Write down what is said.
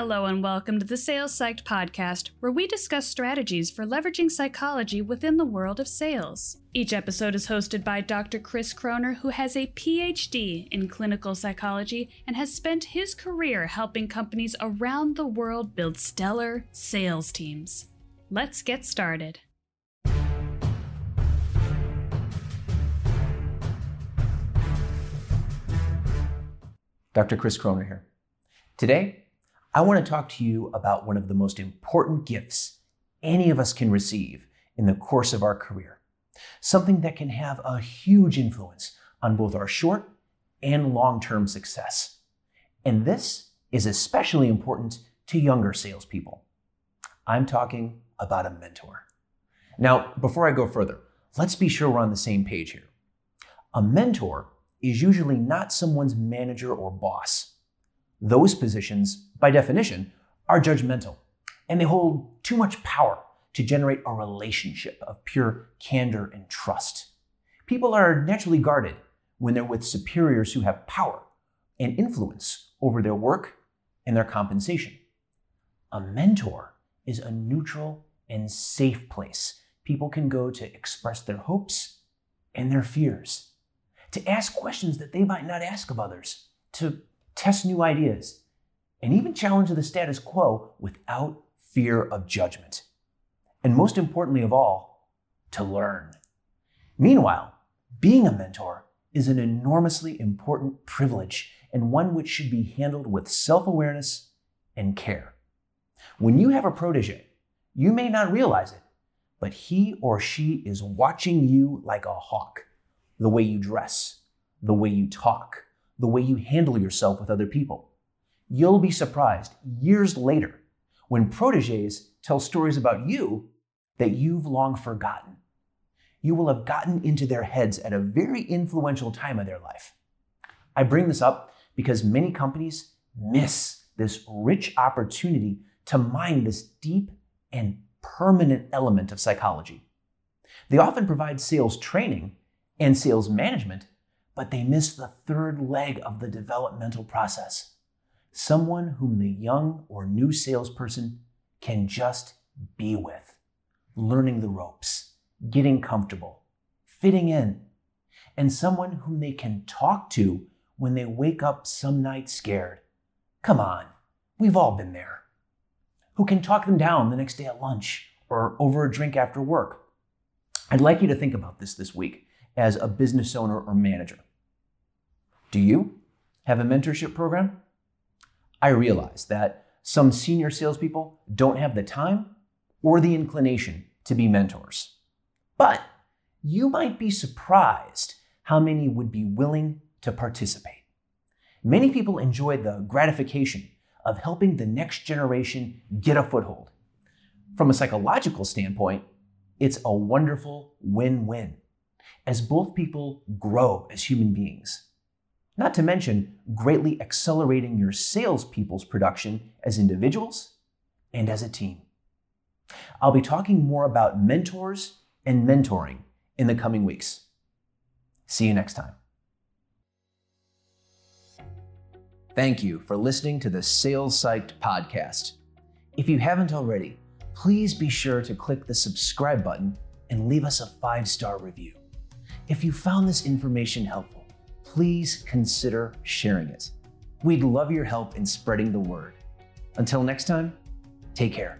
Hello, and welcome to the Sales Psyched podcast, where we discuss strategies for leveraging psychology within the world of sales. Each episode is hosted by Dr. Chris Croner, who has a PhD in clinical psychology and has spent his career helping companies around the world build stellar sales teams. Let's get started. Dr. Chris Croner here. Today, I want to talk to you about one of the most important gifts any of us can receive in the course of our career. Something that can have a huge influence on both our short and long term success. And this is especially important to younger salespeople. I'm talking about a mentor. Now, before I go further, let's be sure we're on the same page here. A mentor is usually not someone's manager or boss. Those positions, by definition, are judgmental, and they hold too much power to generate a relationship of pure candor and trust. People are naturally guarded when they're with superiors who have power and influence over their work and their compensation. A mentor is a neutral and safe place people can go to express their hopes and their fears, to ask questions that they might not ask of others, to test new ideas, and even challenge the status quo without fear of judgment. And most importantly of all, to learn. Meanwhile, being a mentor is an enormously important privilege and one which should be handled with self awareness and care. When you have a protege, you may not realize it, but he or she is watching you like a hawk the way you dress, the way you talk, the way you handle yourself with other people. You'll be surprised years later when proteges tell stories about you that you've long forgotten. You will have gotten into their heads at a very influential time of their life. I bring this up because many companies miss this rich opportunity to mine this deep and permanent element of psychology. They often provide sales training and sales management but they miss the third leg of the developmental process someone whom the young or new salesperson can just be with, learning the ropes, getting comfortable, fitting in, and someone whom they can talk to when they wake up some night scared. Come on, we've all been there. Who can talk them down the next day at lunch or over a drink after work. I'd like you to think about this this week as a business owner or manager. Do you have a mentorship program? I realize that some senior salespeople don't have the time or the inclination to be mentors. But you might be surprised how many would be willing to participate. Many people enjoy the gratification of helping the next generation get a foothold. From a psychological standpoint, it's a wonderful win win as both people grow as human beings not to mention greatly accelerating your salespeople's production as individuals and as a team. I'll be talking more about mentors and mentoring in the coming weeks. See you next time. Thank you for listening to the Sales Psyched podcast. If you haven't already, please be sure to click the subscribe button and leave us a five star review. If you found this information helpful, please consider sharing it. We'd love your help in spreading the word. Until next time, take care.